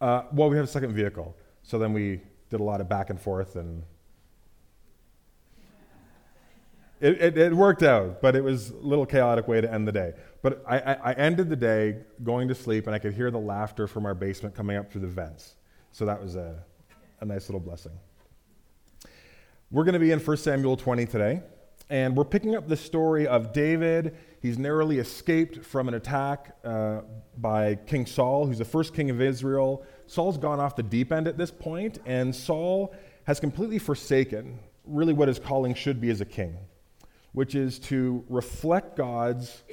Uh, well, we have a second vehicle. So then we did a lot of back and forth and it, it, it, worked out, but it was a little chaotic way to end the day. But I, I, I, ended the day going to sleep, and I could hear the laughter from our basement coming up through the vents. So that was a, a nice little blessing. We're going to be in 1 Samuel 20 today, and we're picking up the story of David. He's narrowly escaped from an attack uh, by King Saul, who's the first king of Israel. Saul's gone off the deep end at this point, and Saul has completely forsaken really what his calling should be as a king which is to reflect God's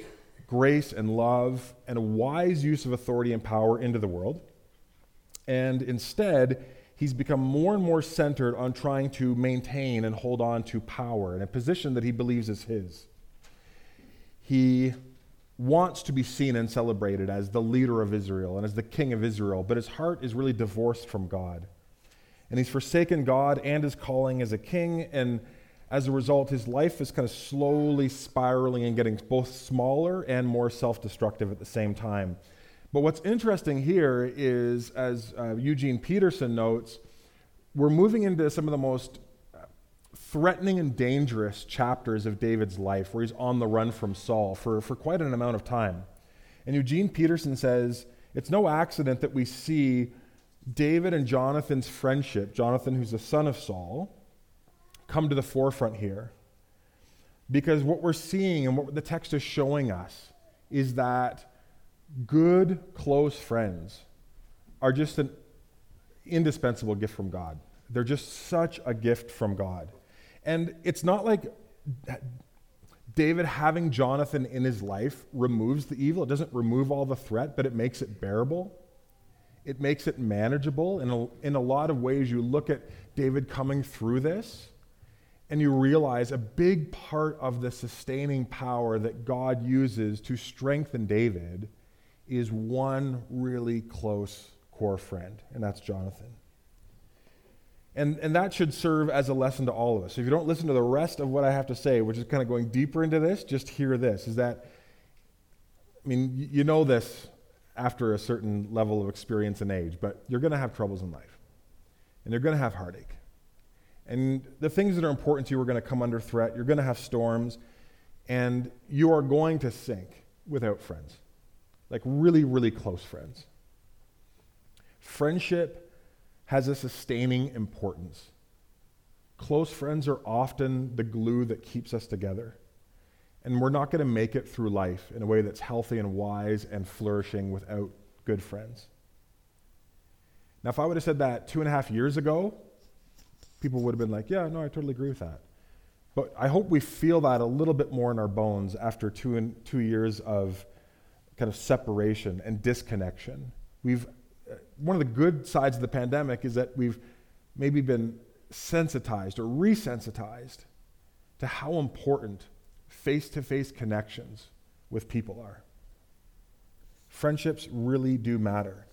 grace and love and a wise use of authority and power into the world. And instead, he's become more and more centered on trying to maintain and hold on to power and a position that he believes is his. He wants to be seen and celebrated as the leader of Israel and as the king of Israel, but his heart is really divorced from God. And he's forsaken God and his calling as a king, and as a result, his life is kind of slowly spiraling and getting both smaller and more self destructive at the same time. But what's interesting here is, as uh, Eugene Peterson notes, we're moving into some of the most threatening and dangerous chapters of David's life, where he's on the run from Saul for, for quite an amount of time. And Eugene Peterson says it's no accident that we see David and Jonathan's friendship, Jonathan, who's the son of Saul, come to the forefront here. Because what we're seeing and what the text is showing us is that good, close friends are just an indispensable gift from God. They're just such a gift from God. And it's not like David having Jonathan in his life removes the evil. It doesn't remove all the threat, but it makes it bearable. It makes it manageable. In a, in a lot of ways, you look at David coming through this and you realize a big part of the sustaining power that God uses to strengthen David is one really close core friend, and that's Jonathan. And, and that should serve as a lesson to all of us. If you don't listen to the rest of what I have to say, which is kind of going deeper into this, just hear this is that, I mean, you know this after a certain level of experience and age, but you're going to have troubles in life, and you're going to have heartache. And the things that are important to you are going to come under threat. You're going to have storms. And you are going to sink without friends, like really, really close friends. Friendship has a sustaining importance. Close friends are often the glue that keeps us together. And we're not going to make it through life in a way that's healthy and wise and flourishing without good friends. Now, if I would have said that two and a half years ago, people would have been like, yeah, no, I totally agree with that. But I hope we feel that a little bit more in our bones after two, and, two years of kind of separation and disconnection. We've, one of the good sides of the pandemic is that we've maybe been sensitized or resensitized to how important face to face connections with people are. Friendships really do matter.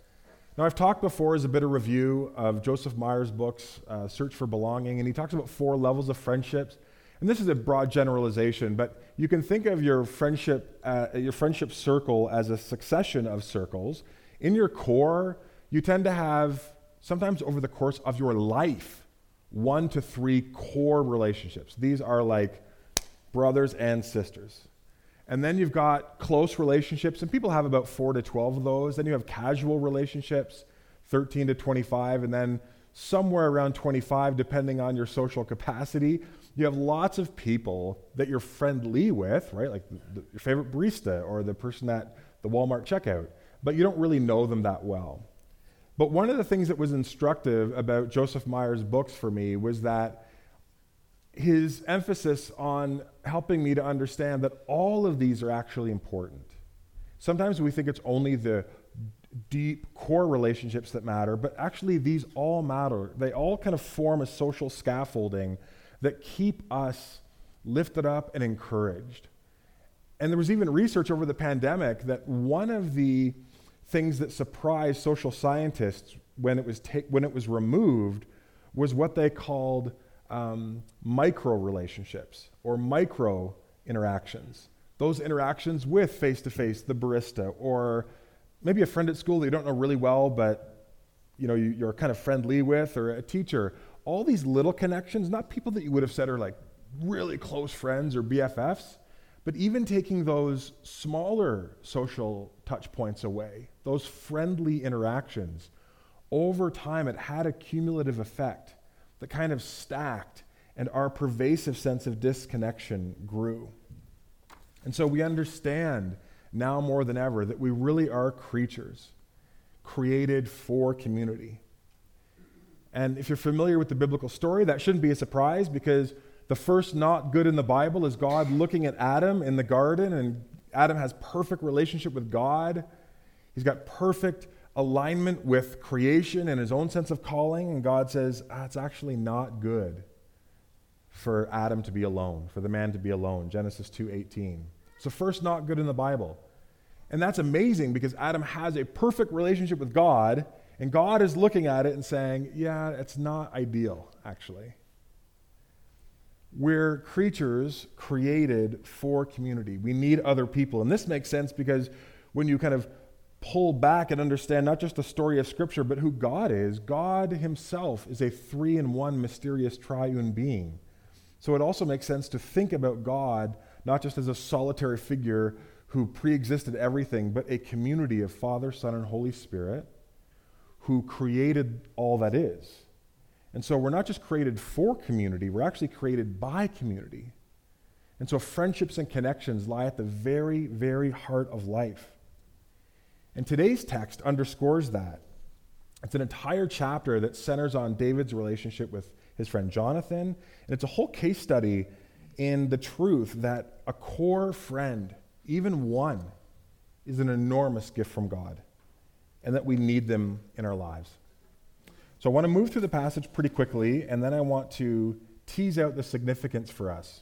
Now, I've talked before as a bit of review of Joseph Myers' books, uh, Search for Belonging, and he talks about four levels of friendships. And this is a broad generalization, but you can think of your friendship, uh, your friendship circle as a succession of circles. In your core, you tend to have, sometimes over the course of your life, one to three core relationships. These are like brothers and sisters. And then you've got close relationships, and people have about four to 12 of those. Then you have casual relationships, 13 to 25, and then somewhere around 25, depending on your social capacity, you have lots of people that you're friendly with, right? Like the, your favorite barista or the person at the Walmart checkout, but you don't really know them that well. But one of the things that was instructive about Joseph Myers' books for me was that his emphasis on helping me to understand that all of these are actually important. Sometimes we think it's only the deep core relationships that matter, but actually these all matter. They all kind of form a social scaffolding that keep us lifted up and encouraged. And there was even research over the pandemic that one of the things that surprised social scientists when it was, ta- when it was removed was what they called um, micro relationships or micro interactions. Those interactions with face to face, the barista, or maybe a friend at school that you don't know really well, but you know, you, are kind of friendly with, or a teacher. All these little connections, not people that you would have said are like really close friends or BFFs, but even taking those smaller social touch points away, those friendly interactions, over time it had a cumulative effect that kind of stacked, and our pervasive sense of disconnection grew. And so we understand now more than ever that we really are creatures created for community. And if you're familiar with the biblical story, that shouldn't be a surprise because the first not good in the Bible is God looking at Adam in the garden, and Adam has perfect relationship with God. He's got perfect alignment with creation and his own sense of calling, and God says, ah, it's actually not good for Adam to be alone, for the man to be alone. Genesis 2:18. It's the first not good in the Bible. And that's amazing because Adam has a perfect relationship with God, and God is looking at it and saying, yeah, it's not ideal, actually. We're creatures created for community. We need other people. And this makes sense because when you kind of pull back and understand not just the story of Scripture, but who God is, God Himself is a three in one mysterious triune being. So it also makes sense to think about God not just as a solitary figure who pre existed everything, but a community of Father, Son, and Holy Spirit who created all that is. And so we're not just created for community, we're actually created by community. And so friendships and connections lie at the very, very heart of life. And today's text underscores that. It's an entire chapter that centers on David's relationship with his friend Jonathan, and it's a whole case study in the truth that a core friend, even one, is an enormous gift from God, and that we need them in our lives. So I want to move through the passage pretty quickly, and then I want to tease out the significance for us.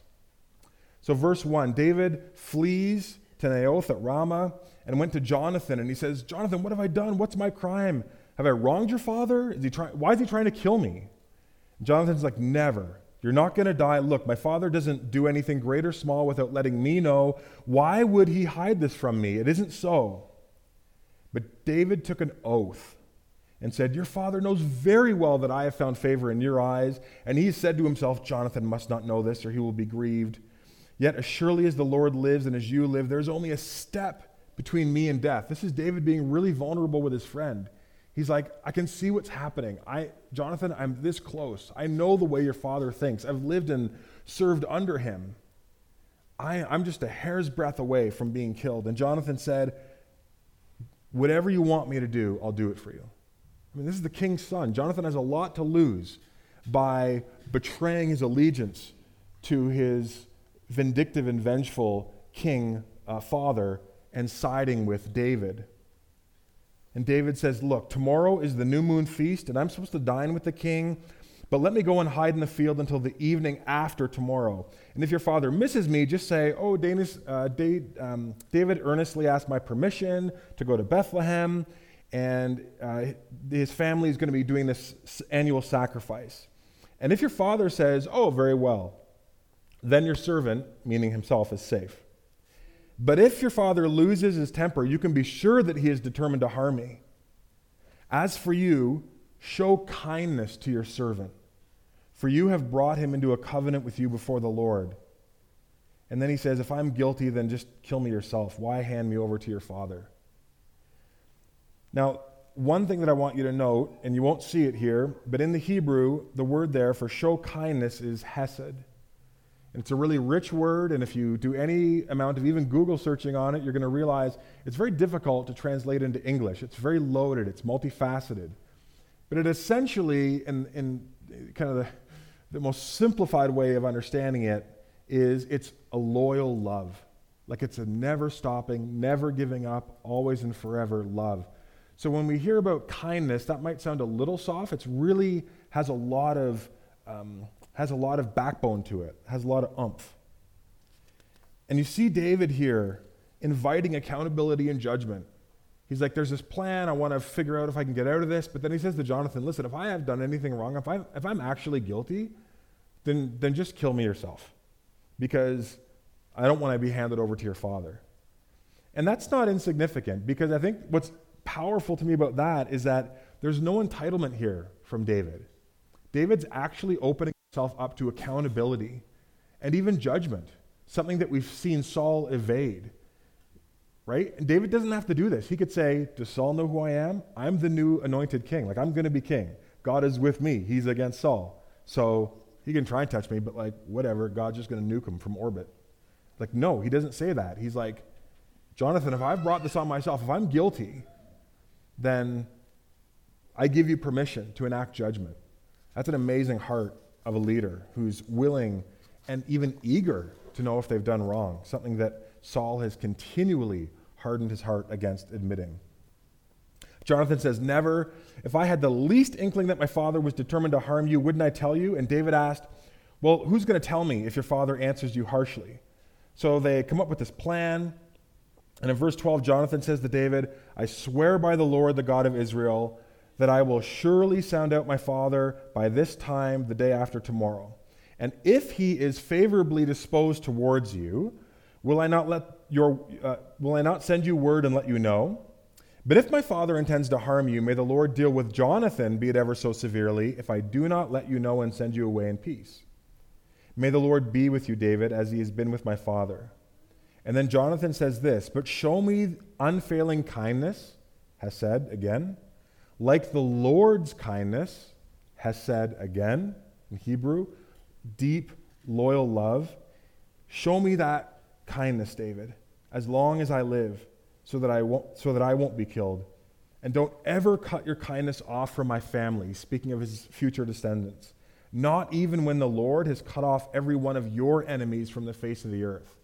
So, verse 1 David flees to Naioth at Ramah and went to Jonathan, and he says, Jonathan, what have I done? What's my crime? Have I wronged your father? Is he try- Why is he trying to kill me? And Jonathan's like, Never. You're not going to die. Look, my father doesn't do anything great or small without letting me know. Why would he hide this from me? It isn't so. But David took an oath and said, Your father knows very well that I have found favor in your eyes. And he said to himself, Jonathan must not know this, or he will be grieved. Yet, as surely as the Lord lives and as you live, there's only a step between me and death. This is David being really vulnerable with his friend. He's like, I can see what's happening. I, Jonathan, I'm this close. I know the way your father thinks. I've lived and served under him. I, I'm just a hair's breadth away from being killed. And Jonathan said, Whatever you want me to do, I'll do it for you. I mean, this is the king's son. Jonathan has a lot to lose by betraying his allegiance to his vindictive and vengeful king uh, father and siding with David. And David says, Look, tomorrow is the new moon feast, and I'm supposed to dine with the king, but let me go and hide in the field until the evening after tomorrow. And if your father misses me, just say, Oh, Danis, uh, Dave, um, David earnestly asked my permission to go to Bethlehem and uh, his family is going to be doing this annual sacrifice. And if your father says, Oh, very well, then your servant, meaning himself, is safe. But if your father loses his temper, you can be sure that he is determined to harm me. As for you, show kindness to your servant, for you have brought him into a covenant with you before the Lord. And then he says, If I'm guilty, then just kill me yourself. Why hand me over to your father? Now, one thing that I want you to note, and you won't see it here, but in the Hebrew, the word there for show kindness is hesed. And it's a really rich word, and if you do any amount of even Google searching on it, you're going to realize it's very difficult to translate into English. It's very loaded, it's multifaceted. But it essentially, in, in kind of the, the most simplified way of understanding it, is it's a loyal love. Like it's a never stopping, never giving up, always and forever love. So when we hear about kindness, that might sound a little soft. It really has a lot of um, has a lot of backbone to it, has a lot of umph. And you see David here inviting accountability and judgment. He's like, There's this plan. I want to figure out if I can get out of this. But then he says to Jonathan, Listen, if I have done anything wrong, if, I, if I'm actually guilty, then, then just kill me yourself because I don't want to be handed over to your father. And that's not insignificant because I think what's powerful to me about that is that there's no entitlement here from David. David's actually opening himself up to accountability and even judgment, something that we've seen Saul evade. Right? And David doesn't have to do this. He could say, Does Saul know who I am? I'm the new anointed king. Like, I'm going to be king. God is with me. He's against Saul. So he can try and touch me, but like, whatever. God's just going to nuke him from orbit. Like, no, he doesn't say that. He's like, Jonathan, if I've brought this on myself, if I'm guilty, then I give you permission to enact judgment. That's an amazing heart of a leader who's willing and even eager to know if they've done wrong, something that Saul has continually hardened his heart against admitting. Jonathan says, Never. If I had the least inkling that my father was determined to harm you, wouldn't I tell you? And David asked, Well, who's going to tell me if your father answers you harshly? So they come up with this plan. And in verse 12, Jonathan says to David, I swear by the Lord, the God of Israel, that I will surely sound out my father by this time, the day after tomorrow. And if he is favorably disposed towards you, will I not let your uh, will I not send you word and let you know? But if my father intends to harm you, may the Lord deal with Jonathan, be it ever so severely, if I do not let you know and send you away in peace. May the Lord be with you, David, as he has been with my father. And then Jonathan says this, but show me unfailing kindness, hesed again, like the Lord's kindness, hesed again in Hebrew, deep, loyal love. Show me that kindness, David, as long as I live, so that I won't, so that I won't be killed. And don't ever cut your kindness off from my family, speaking of his future descendants, not even when the Lord has cut off every one of your enemies from the face of the earth.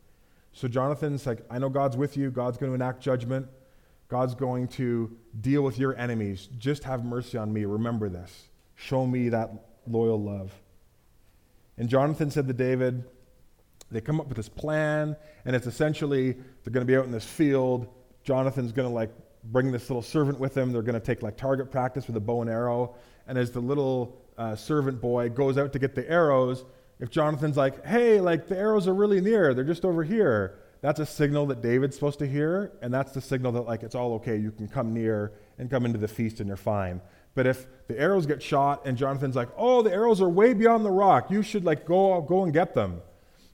So Jonathan's like, I know God's with you. God's going to enact judgment. God's going to deal with your enemies. Just have mercy on me. Remember this. Show me that loyal love. And Jonathan said to David, they come up with this plan, and it's essentially they're going to be out in this field. Jonathan's going to like bring this little servant with him. They're going to take like target practice with a bow and arrow. And as the little uh, servant boy goes out to get the arrows, if Jonathan's like, hey, like the arrows are really near, they're just over here, that's a signal that David's supposed to hear, and that's the signal that like it's all okay, you can come near and come into the feast and you're fine. But if the arrows get shot and Jonathan's like, oh, the arrows are way beyond the rock, you should like go go and get them,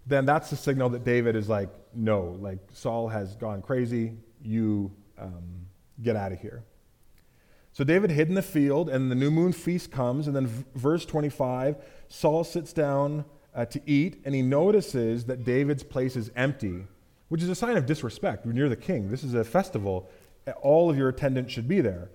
then that's the signal that David is like, no, like Saul has gone crazy, you um, get out of here. So David hid in the field, and the new moon feast comes, and then v- verse 25 Saul sits down uh, to eat, and he notices that David's place is empty, which is a sign of disrespect. When you're the king, this is a festival, all of your attendants should be there.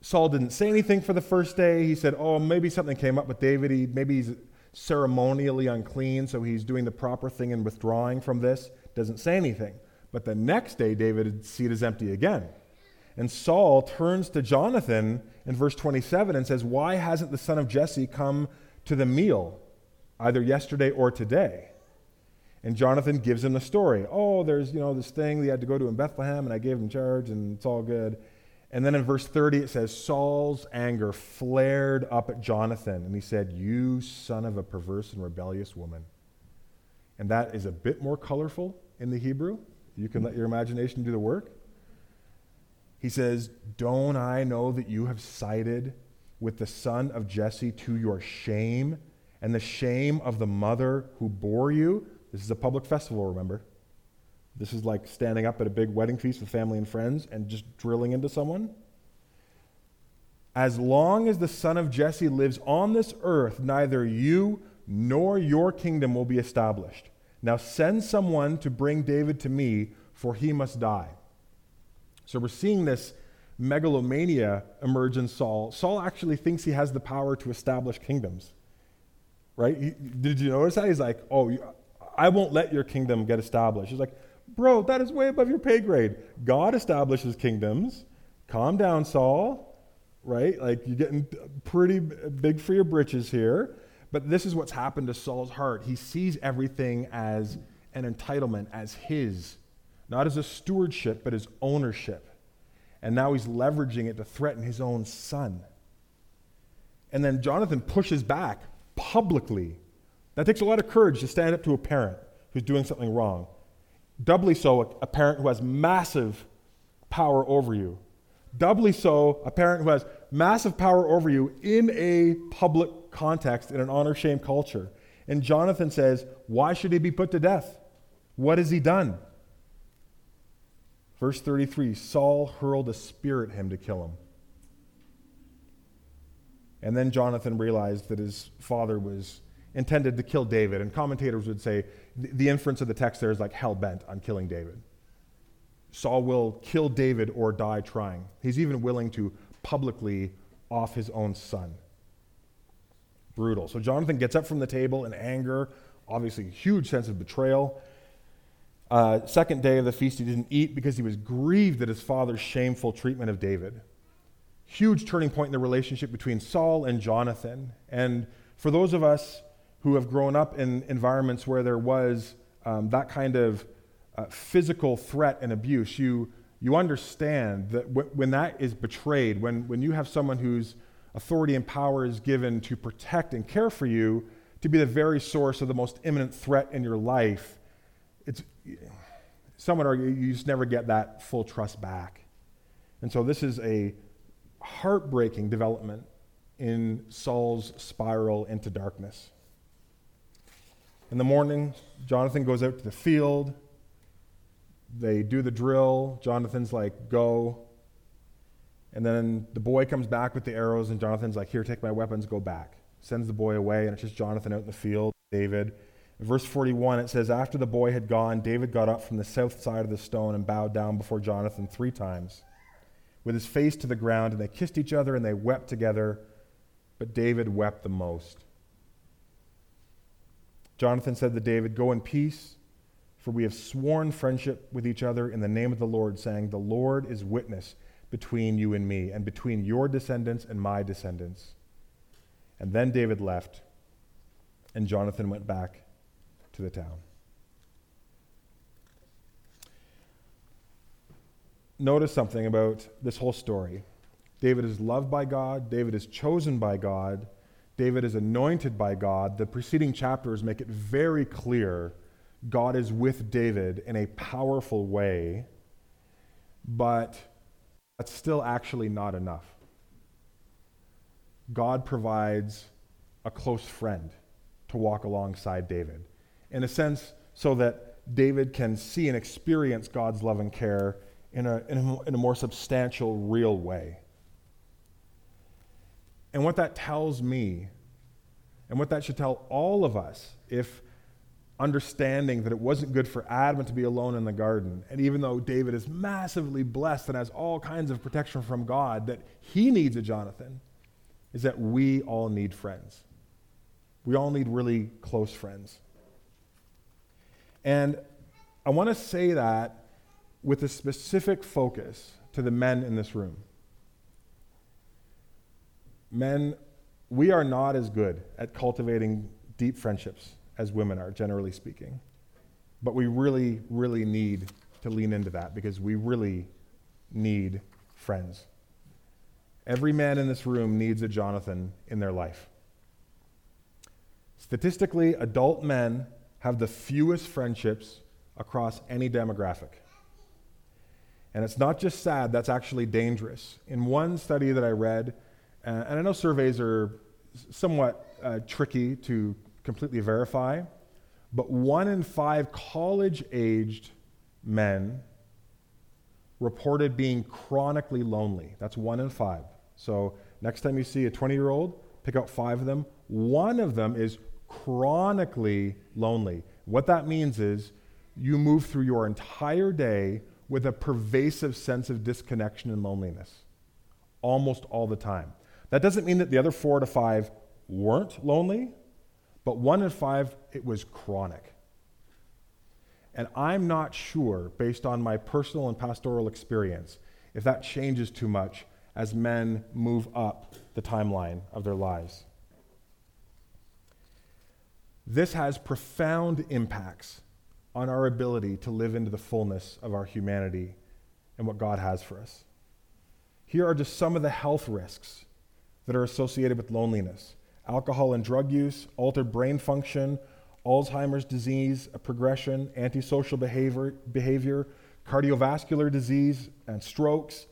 Saul didn't say anything for the first day. He said, Oh, maybe something came up with David. He, maybe he's ceremonially unclean, so he's doing the proper thing and withdrawing from this. Doesn't say anything. But the next day, David's seat is empty again. And Saul turns to Jonathan in verse 27 and says, Why hasn't the son of Jesse come to the meal, either yesterday or today? And Jonathan gives him the story. Oh, there's, you know, this thing that he had to go to in Bethlehem, and I gave him charge, and it's all good. And then in verse 30, it says, Saul's anger flared up at Jonathan, and he said, You son of a perverse and rebellious woman. And that is a bit more colorful in the Hebrew. You can let your imagination do the work. He says, Don't I know that you have sided with the son of Jesse to your shame and the shame of the mother who bore you? This is a public festival, remember? This is like standing up at a big wedding feast with family and friends and just drilling into someone. As long as the son of Jesse lives on this earth, neither you nor your kingdom will be established. Now send someone to bring David to me, for he must die. So we're seeing this megalomania emerge in Saul. Saul actually thinks he has the power to establish kingdoms. Right? He, did you notice that? He's like, oh, I won't let your kingdom get established. He's like, bro, that is way above your pay grade. God establishes kingdoms. Calm down, Saul. Right? Like, you're getting pretty big for your britches here. But this is what's happened to Saul's heart. He sees everything as an entitlement, as his not as a stewardship, but as ownership. And now he's leveraging it to threaten his own son. And then Jonathan pushes back publicly. That takes a lot of courage to stand up to a parent who's doing something wrong. Doubly so, a, parent who has massive power over you. Doubly so, a parent who has massive power over you in a public context, in an honor shame culture. And Jonathan says, Why should he be put to death? What has he done? Verse 33 Saul hurled a spear at him to kill him. And then Jonathan realized that his father was intended to kill David. And commentators would say the inference of the text there is like hell bent on killing David. Saul will kill David or die trying. He's even willing to publicly off his own son. Brutal. So Jonathan gets up from the table in anger, obviously, huge sense of betrayal. Uh, second day of the feast, he didn't eat because he was grieved at his father's shameful treatment of David. Huge turning point in the relationship between Saul and Jonathan. And for those of us who have grown up in environments where there was um, that kind of uh, physical threat and abuse, you, you understand that w- when that is betrayed, when, when you have someone whose authority and power is given to protect and care for you, to be the very source of the most imminent threat in your life, some would argue you just never get that full trust back. And so this is a heartbreaking development in Saul's spiral into darkness. In the morning, Jonathan goes out to the field. They do the drill. Jonathan's like, go. And then the boy comes back with the arrows, and Jonathan's like, here, take my weapons, go back. Sends the boy away, and it's just Jonathan out in the field, David. Verse 41, it says, After the boy had gone, David got up from the south side of the stone and bowed down before Jonathan three times, with his face to the ground, and they kissed each other and they wept together, but David wept the most. Jonathan said to David, Go in peace, for we have sworn friendship with each other in the name of the Lord, saying, The Lord is witness between you and me, and between your descendants and my descendants. And then David left, and Jonathan went back to the town. Notice something about this whole story. David is loved by God, David is chosen by God, David is anointed by God, the preceding chapters make it very clear God is with David in a powerful way, but that's still actually not enough. God provides a close friend to walk alongside David, in a sense, so that David can see and experience God's love and care in a, in a, in a more substantial, real way. And what that tells me, and what that should tell all of us, if understanding that it wasn't good for Adam to be alone in the garden, and even though David is massively blessed and has all kinds of protection from God, that he needs a Jonathan, is that we all need friends. We all need really close friends. And I want to say that with a specific focus to the men in this room. Men, we are not as good at cultivating deep friendships as women are, generally speaking. But we really, really need to lean into that because we really need friends. Every man in this room needs a Jonathan in their life. Statistically, adult men have the fewest friendships across any demographic. And it's not just sad, that's actually dangerous. In one study that I read, uh, and I know surveys are somewhat uh, tricky to completely verify, but one in five college aged men reported being chronically lonely. That's one in five. So next time you see a 20 year old, pick out five of them. One of them is chronically lonely. What that means is you move through your entire day with a pervasive sense of disconnection and loneliness almost all the time. That doesn't mean that the other four to five weren't lonely, but one in five, it was chronic. And I'm not sure, based on my personal and pastoral experience, if that changes too much as men move up the timeline of their lives. This has profound impacts on our ability to live into the fullness of our humanity and what God has for us. Here are just some of the health risks that are associated with loneliness alcohol and drug use, altered brain function, Alzheimer's disease progression, antisocial behavior, behavior cardiovascular disease and strokes,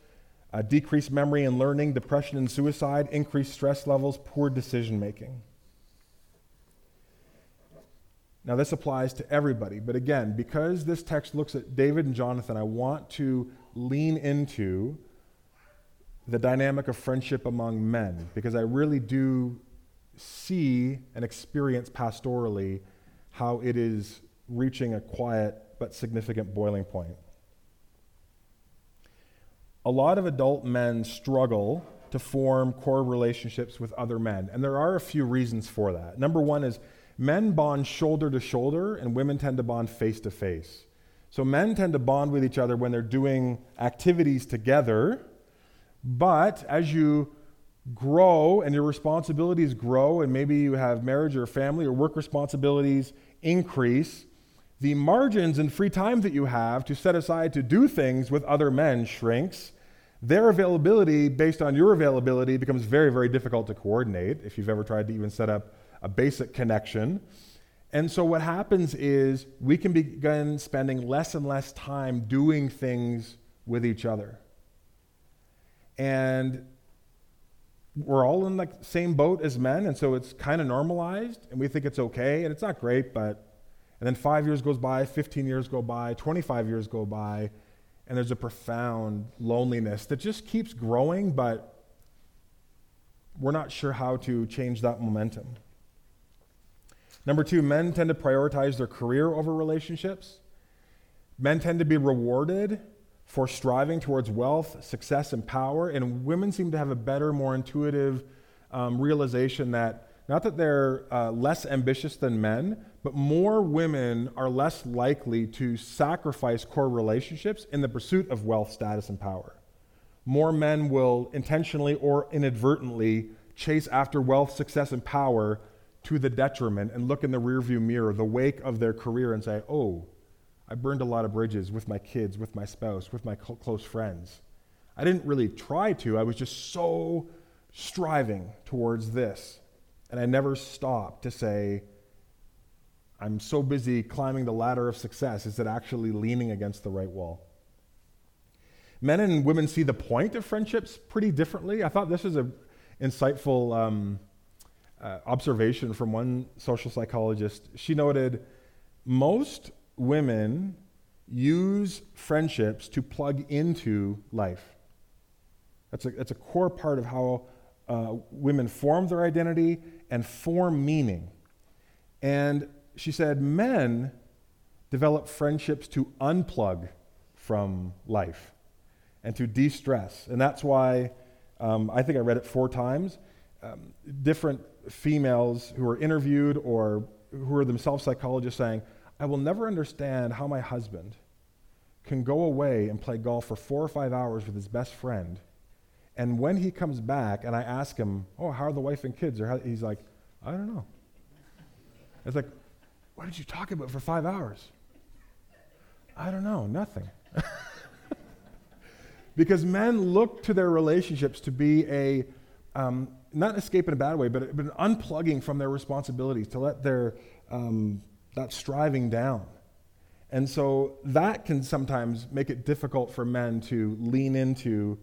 decreased memory and learning, depression and suicide, increased stress levels, poor decision making. Now, this applies to everybody, but again, because this text looks at David and Jonathan, I want to lean into the dynamic of friendship among men because I really do see and experience pastorally how it is reaching a quiet but significant boiling point. A lot of adult men struggle to form core relationships with other men, and there are a few reasons for that. Number one is men bond shoulder to shoulder, and women tend to bond face to face. So men tend to bond with each other when they're doing activities together, but as you grow and your responsibilities grow, and maybe you have marriage or family or work responsibilities increase, the margins and free time that you have to set aside to do things with other men shrinks. Their availability, based on your availability, becomes very, very difficult to coordinate if you've ever tried to even set up a basic connection. And so, what happens is we can begin spending less and less time doing things with each other. And we're all in the same boat as men, and so it's kind of normalized, and we think it's okay, and it's not great, but. And then five years goes by, 15 years go by, 25 years go by, and there's a profound loneliness that just keeps growing, but we're not sure how to change that momentum. Number two, men tend to prioritize their career over relationships. Men tend to be rewarded for striving towards wealth, success, and power, and women seem to have a better, more intuitive um, realization that not that they're uh, less ambitious than men, but more women are less likely to sacrifice core relationships in the pursuit of wealth, status, and power. More men will intentionally or inadvertently chase after wealth, success, and power to the detriment and look in the rearview mirror, the wake of their career, and say, oh, I burned a lot of bridges with my kids, with my spouse, with my cl- close friends. I didn't really try to, I was just so striving towards this. And I never stopped to say, I'm so busy climbing the ladder of success. Is it actually leaning against the right wall? Men and women see the point of friendships pretty differently. I thought this was an insightful um, uh, observation from one social psychologist. She noted most women use friendships to plug into life. That's a, that's a core part of how uh, women form their identity and form meaning. And she said men develop friendships to unplug from life and to de stress. And that's why um, I think I read it four times. Um, different females who are interviewed or who are themselves psychologists saying, I will never understand how my husband can go away and play golf for four or five hours with his best friend. And when he comes back and I ask him, Oh, how are the wife and kids? Or he's like, I don't know. It's like, What did you talk about for five hours? I don't know, nothing. because men look to their relationships to be a um, not escape in a bad way, but, but unplugging from their responsibilities, to let their, um, that striving down. And so that can sometimes make it difficult for men to lean into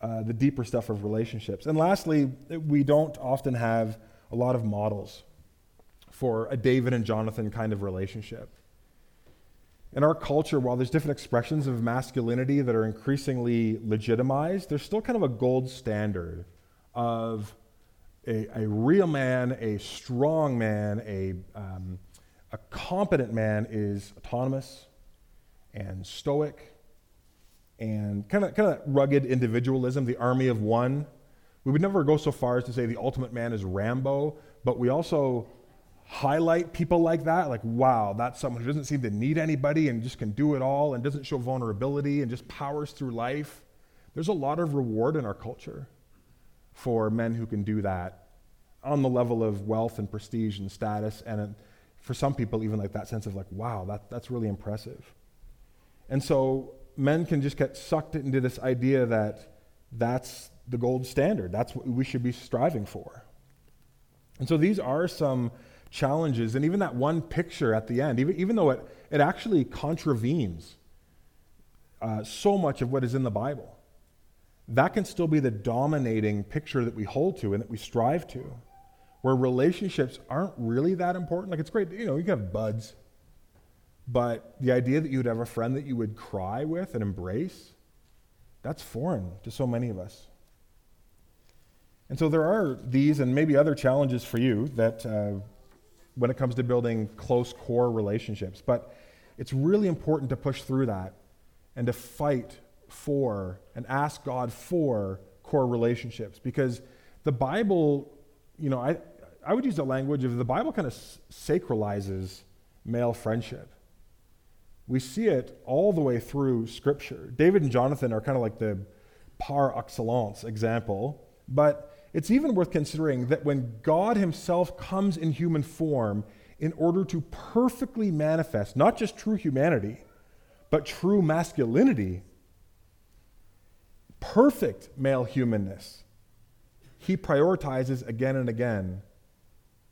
uh, the deeper stuff of relationships. And lastly, we don't often have a lot of models for a David and Jonathan kind of relationship. In our culture, while there's different expressions of masculinity that are increasingly legitimized, there's still kind of a gold standard of a, a real man, a strong man, a, um, a competent man is autonomous and stoic and kind of, kind of rugged individualism, the army of one. We would never go so far as to say the ultimate man is Rambo, but we also highlight people like that. Like, wow, that's someone who doesn't seem to need anybody and just can do it all and doesn't show vulnerability and just powers through life. There's a lot of reward in our culture for men who can do that on the level of wealth and prestige and status, and for some people, even like that sense of like, wow, that, that's really impressive. And so men can just get sucked into this idea that that's the gold standard, that's what we should be striving for. And so these are some challenges, and even that one picture at the end, even, even though it, it actually contravenes uh, so much of what is in the Bible that can still be the dominating picture that we hold to and that we strive to. Where relationships aren't really that important. Like, it's great, you know, you can have buds, but the idea that you would have a friend that you would cry with and embrace, that's foreign to so many of us. And so there are these and maybe other challenges for you that uh, when it comes to building close core relationships. But it's really important to push through that and to fight for and ask God for core relationships because the Bible, you know, I, I would use the language of the Bible kind of sacralizes male friendship. We see it all the way through Scripture. David and Jonathan are kind of like the par excellence example, but it's even worth considering that when God Himself comes in human form in order to perfectly manifest not just true humanity, but true masculinity, perfect male humanness, He prioritizes again and again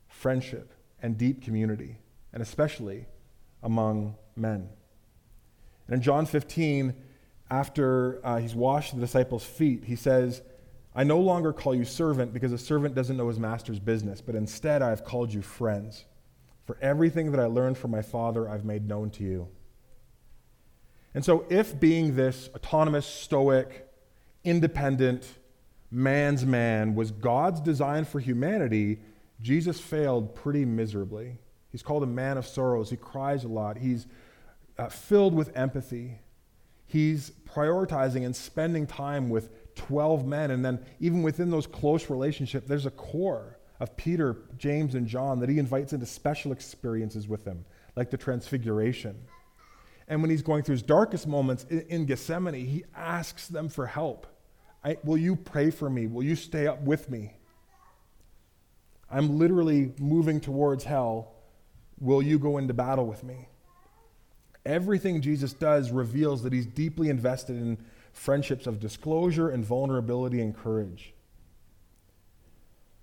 friendship and deep community, and especially among men. And in John 15, after uh, he's washed the disciples' feet, he says, I no longer call you servant because a servant doesn't know his master's business, but instead I have called you friends. For everything that I learned from my Father, I've made known to you. And so, if being this autonomous, stoic, independent, man's man was God's design for humanity, Jesus failed pretty miserably. He's called a man of sorrows. He cries a lot. He's uh, filled with empathy. He's prioritizing and spending time with 12 men. And then, even within those close relationships, there's a core of Peter, James, and John that he invites into special experiences with them, like the Transfiguration. And when he's going through his darkest moments in, Gethsemane, he asks them for help. I, will you pray for me? Will you stay up with me? I'm literally moving towards hell. Will you go into battle with me? Everything Jesus does reveals that he's deeply invested in friendships of disclosure and vulnerability and courage.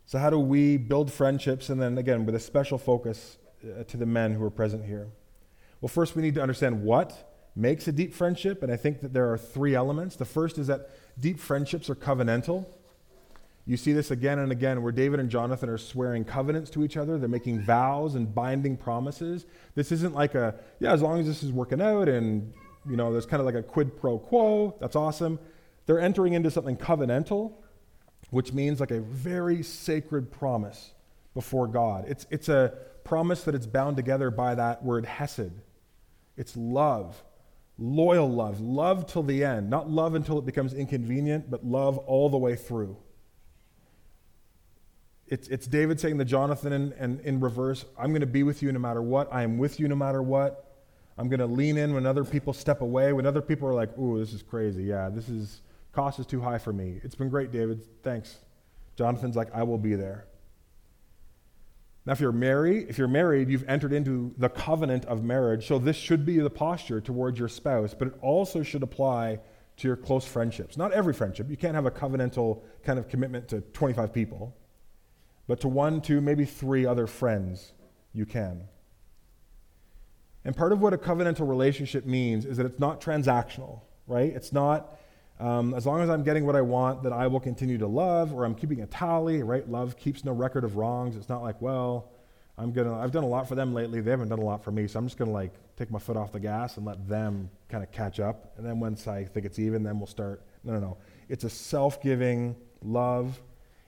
So, how do we build friendships? And then, again, with a special focus uh, to the men who are present here. Well, first, we need to understand what makes a deep friendship. And I think that there are three elements. The first is that deep friendships are covenantal. You see this again and again where David and Jonathan are swearing covenants to each other. They're making vows and binding promises. This isn't like a, yeah, as long as this is working out and you know, there's kind of like a quid pro quo. That's awesome. They're entering into something covenantal, which means like a very sacred promise before God. It's, it's a promise that it's bound together by that word hesed. It's love, loyal love, love till the end. Not love until it becomes inconvenient, but love all the way through. It's, it's David saying to Jonathan and in, reverse, I'm going to be with you no matter what. I am with you no matter what. I'm going to lean in when other people step away, when other people are like, ooh, this is crazy. Yeah, this is, cost is too high for me. It's been great, David. Thanks. Jonathan's like, I will be there. Now, if you're married, if you're married, you've entered into the covenant of marriage. So this should be the posture towards your spouse, but it also should apply to your close friendships. Not every friendship. You can't have a covenantal kind of commitment to 25 people, but to one, two, maybe three other friends, you can. And part of what a covenantal relationship means is that it's not transactional, right? It's not, um, as long as I'm getting what I want, that I will continue to love, or I'm keeping a tally, right? Love keeps no record of wrongs. It's not like, well, I'm gonna, I've done a lot for them lately. They haven't done a lot for me, so I'm just gonna like take my foot off the gas and let them kind of catch up. And then once I think it's even, then we'll start. No, no, no. It's a self-giving love.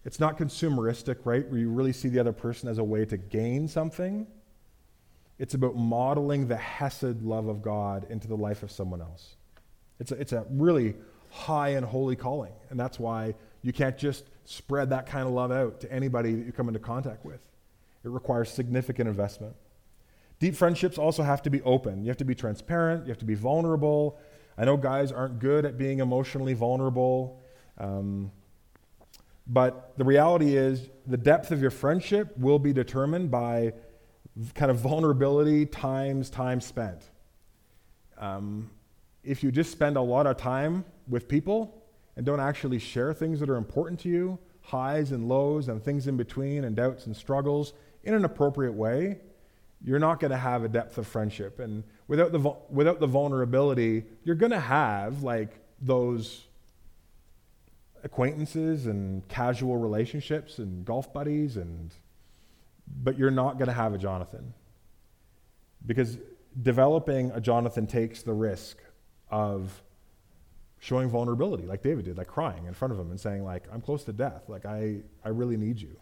It's not consumeristic, right? Where you really see the other person as a way to gain something it's about modeling the Hesed love of God into the life of someone else. It's a, it's a really high and holy calling, and that's why you can't just spread that kind of love out to anybody that you come into contact with. It requires significant investment. Deep friendships also have to be open. You have to be transparent, you have to be vulnerable. I know guys aren't good at being emotionally vulnerable. Um, but the reality is, the depth of your friendship will be determined by kind of vulnerability times time spent. Um, if you just spend a lot of time with people and don't actually share things that are important to you, highs and lows and things in between and doubts and struggles in an appropriate way, you're not going to have a depth of friendship. And without the, without the vulnerability, you're going to have like those acquaintances and casual relationships and golf buddies and but you're not going to have a Jonathan. Because developing a Jonathan takes the risk of showing vulnerability like David did, like crying in front of him and saying like I'm close to death, like I I really need you.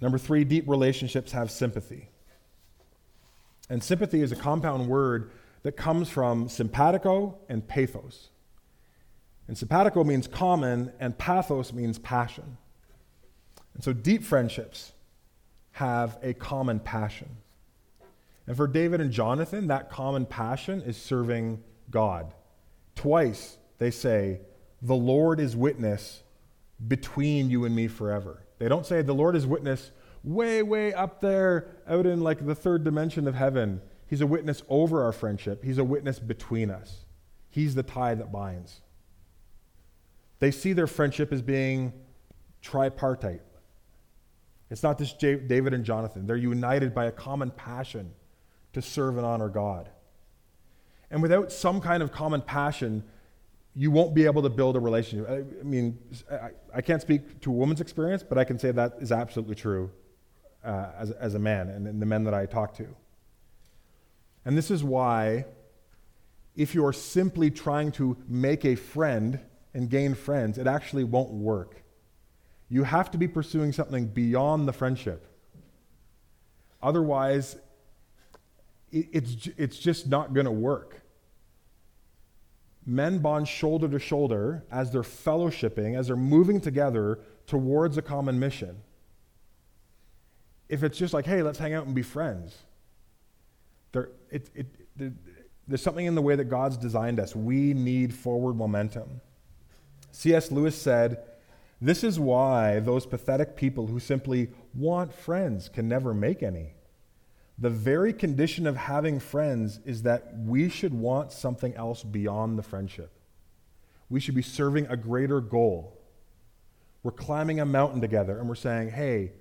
Number 3, deep relationships have sympathy. And sympathy is a compound word that comes from simpatico and pathos. And simpatico means common, and pathos means passion. And so deep friendships have a common passion. And for David and Jonathan, that common passion is serving God. Twice they say, The Lord is witness between you and me forever. They don't say, The Lord is witness way, way up there, out in like the third dimension of heaven. He's a witness over our friendship, He's a witness between us. He's the tie that binds. They see their friendship as being tripartite. It's not just David and Jonathan. They're united by a common passion to serve and honor God. And without some kind of common passion, you won't be able to build a relationship. I, mean, I, I, can't speak to a woman's experience, but I can say that is absolutely true uh, as, as a man and, and the men that I talk to. And this is why, if you're simply trying to make a friend and gain friends, it actually won't work. You have to be pursuing something beyond the friendship. Otherwise, it's, it's just not going to work. Men bond shoulder to shoulder as they're fellowshipping, as they're moving together towards a common mission. If it's just like, hey, let's hang out and be friends, there, it, it, there's something in the way that God's designed us. We need forward momentum. C.S. Lewis said, This is why those pathetic people who simply want friends can never make any. The very condition of having friends is that we should want something else beyond the friendship. We should be serving a greater goal. We're climbing a mountain together and we're saying, Hey,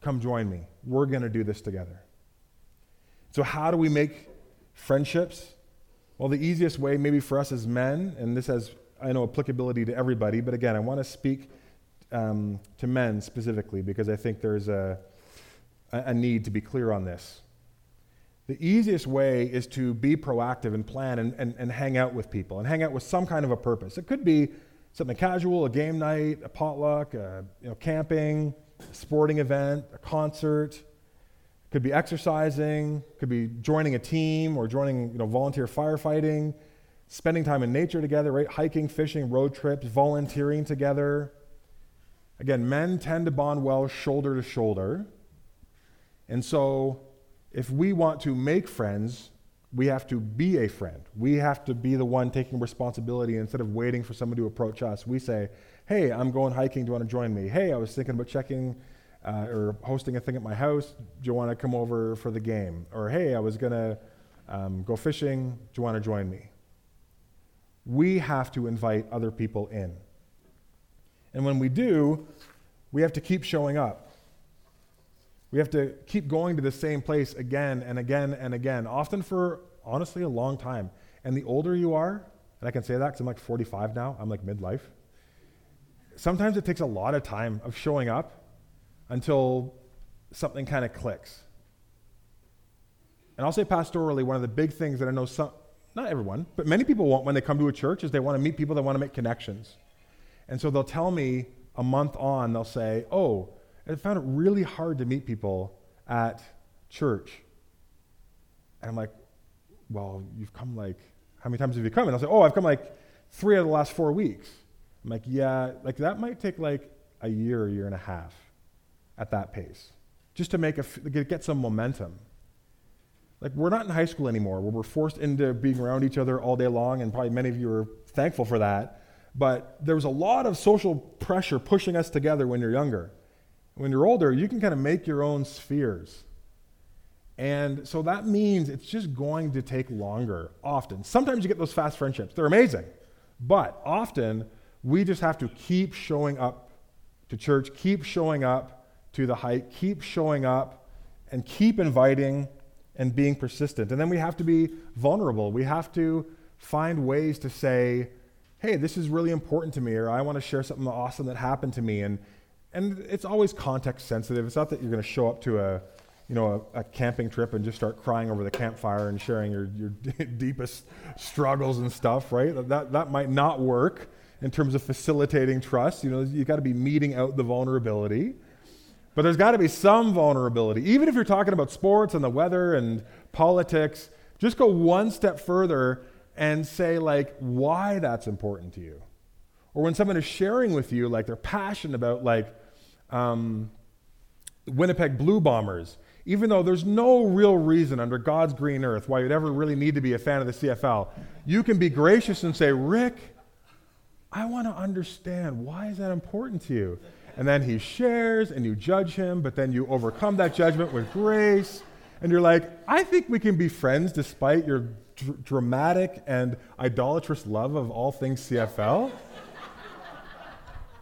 come join me. We're going to do this together. So, how do we make friendships? Well, the easiest way, maybe for us as men, and this has I know applicability to everybody, but again, I want to speak um, to men specifically because I think there's a, a need to be clear on this. The easiest way is to be proactive and plan and, and, and hang out with people and hang out with some kind of a purpose. It could be something casual, a game night, a potluck, a, you know, camping, a sporting event, a concert. Could be exercising, could be joining a team or joining you know, volunteer firefighting spending time in nature together, right? Hiking, fishing, road trips, volunteering together. Again, men tend to bond well shoulder to shoulder. And so, if we want to make friends, we have to be a friend. We have to be the one taking responsibility instead of waiting for someone to approach us. We say, Hey, I'm going hiking. Do you want to join me? Hey, I was thinking about checking uh, or hosting a thing at my house. Do you want to come over for the game? Or, Hey, I was going to um, go fishing. Do you want to join me? we have to invite other people in. And when we do, we have to keep showing up. We have to keep going to the same place again and again and again, often for honestly a long time. And the older you are, and I can say that because I'm like 45 now, I'm like midlife. Sometimes it takes a lot of time of showing up until something kind of clicks. And I'll say pastorally, one of the big things that I know some, not everyone, but many people want when they come to a church is they want to meet people, they want to make connections. And so they'll tell me a month on, they'll say, Oh, I found it really hard to meet people at church. And I'm like, Well, you've come like, how many times have you come? And I'll say, Oh, I've come like three out of the last four weeks. I'm like, Yeah, like that might take like a year, a year and a half at that pace, just to make a, get some momentum. Like, we're not in high school anymore where we're forced into being around each other all day long, and probably many of you are thankful for that. But there was a lot of social pressure pushing us together when you're younger. When you're older, you can kind of make your own spheres. And so that means it's just going to take longer, often. Sometimes you get those fast friendships, they're amazing. But often, we just have to keep showing up to church, keep showing up to the hike, keep showing up, and keep inviting and being persistent. And then we have to be vulnerable. We have to find ways to say, hey, this is really important to me, or I want to share something awesome that happened to me. And, and it's always context sensitive. It's not that you're going to show up to a, you know, a, a, camping trip and just start crying over the campfire and sharing your, your deepest struggles and stuff, right? That, that might not work in terms of facilitating trust. You know, you've got to be meting out the vulnerability. But there's got to be some vulnerability. Even if you're talking about sports and the weather and politics, just go one step further and say, like, why that's important to you. Or when someone is sharing with you, like, they're passionate about, like, um, Winnipeg Blue Bombers, even though there's no real reason under God's green earth why you'd ever really need to be a fan of the CFL, you can be gracious and say, Rick, I want to understand why is that important to you? And then he shares and you judge him, but then you overcome that judgment with grace. And you're like, I think we can be friends despite your dr- dramatic and idolatrous love of all things CFL.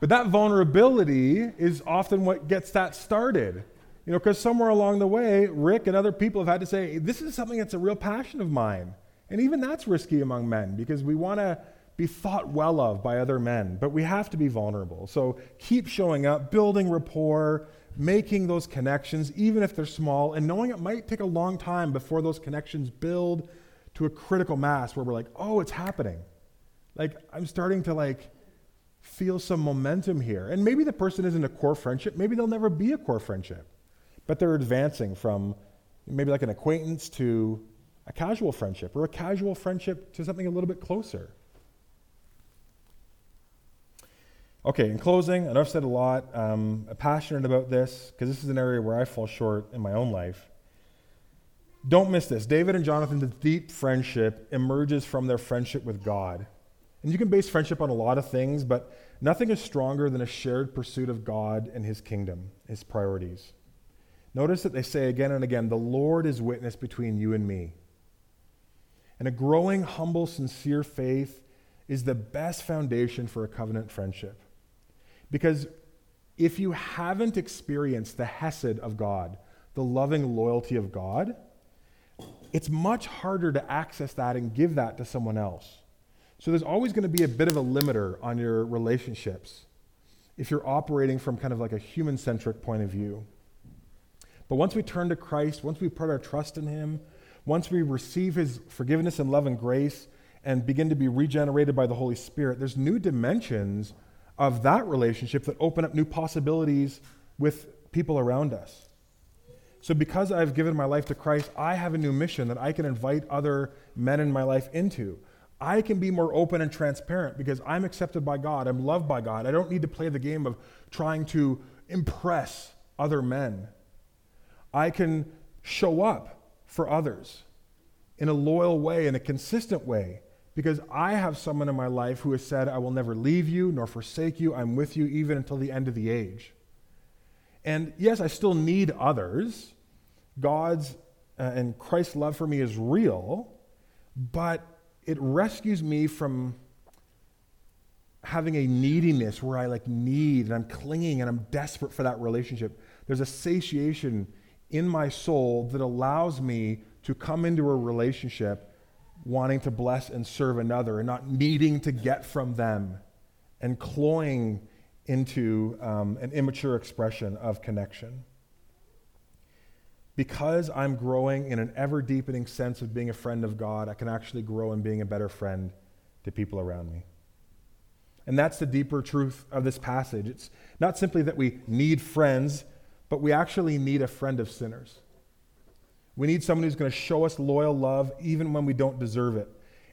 But that vulnerability is often what gets that started. You know, because somewhere along the way, Rick and other people have had to say, this is something that's a real passion of mine. And even that's risky among men because we want to be thought well of by other men, but we have to be vulnerable. So keep showing up, building rapport, making those connections, even if they're small, and knowing it might take a long time before those connections build to a critical mass where we're like, oh, it's happening. Like, I'm starting to like feel some momentum here. And maybe the person isn't a core friendship. Maybe they'll never be a core friendship. But they're advancing from maybe like an acquaintance to a casual friendship or a casual friendship to something a little bit closer. Okay, in closing, I know I've said a lot. Um, I'm passionate about this because this is an area where I fall short in my own life. Don't miss this. David and Jonathan's deep friendship emerges from their friendship with God. And you can base friendship on a lot of things, but nothing is stronger than a shared pursuit of God and his kingdom, his priorities. Notice that they say again and again, the Lord is witness between you and me. And a growing, humble, sincere faith is the best foundation for a covenant friendship. Because if you haven't experienced the Hesed of God, the loving loyalty of God, it's much harder to access that and give that to someone else. So there's always going to be a bit of a limiter on your relationships if you're operating from kind of like a human centric point of view. But once we turn to Christ, once we put our trust in Him, once we receive His forgiveness and love and grace and begin to be regenerated by the Holy Spirit, there's new dimensions of that relationship that open up new possibilities with people around us. So, because I've given my life to Christ, I have a new mission that I can invite other men in my life into. I can be more open and transparent because I'm accepted by God. I'm loved by God. I don't need to play the game of trying to impress other men. I can show up for others in a loyal way, in a consistent way, because I have someone in my life who has said, I will never leave you nor forsake you. I'm with you even until the end of the age. And yes, I still need others. God's uh, and Christ's love for me is real, but it rescues me from having a neediness where I like need and I'm clinging and I'm desperate for that relationship. There's a satiation in my soul that allows me to come into a relationship wanting to bless and serve another and not needing to get from them and cloying into um, an immature expression of connection. Because I'm growing in an ever deepening sense of being a friend of God, I can actually grow in being a better friend to people around me. And that's the deeper truth of this passage. It's not simply that we need friends, but we actually need a friend of sinners. We need someone who's going to show us loyal love even when we don't deserve it.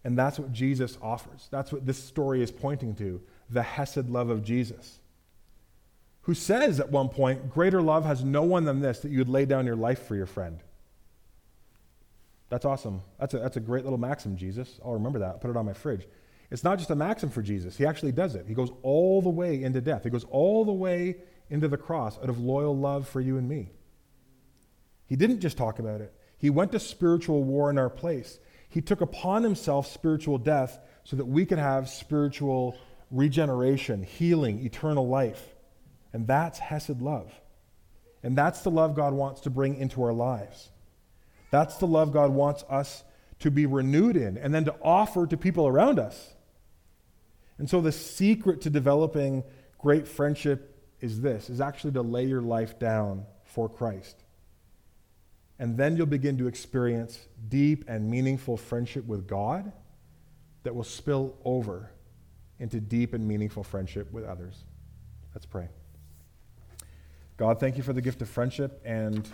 And that's what Jesus offers. That's what this story is pointing to the Hesed love of Jesus, who says at one point, Greater love has no one than this, that you would lay down your life for your friend. That's awesome. That's a, that's a great little maxim, Jesus. I'll remember that. I'll put it on my fridge. It's not just a maxim for Jesus, he actually does it. He goes all the way into death, he goes all the way into the cross out of loyal love for you and me. He didn't just talk about it, he went to spiritual war in our place. He took upon himself spiritual death so that we could have spiritual regeneration, healing, eternal life. And that's Hesed love. And that's the love God wants to bring into our lives. That's the love God wants us to be renewed in and then to offer to people around us. And so the secret to developing great friendship is this, is actually to lay your life down for Christ. And then you'll begin to experience deep and meaningful friendship with God that will spill over into deep and meaningful friendship with others. Let's pray. God, thank you for the gift of friendship and for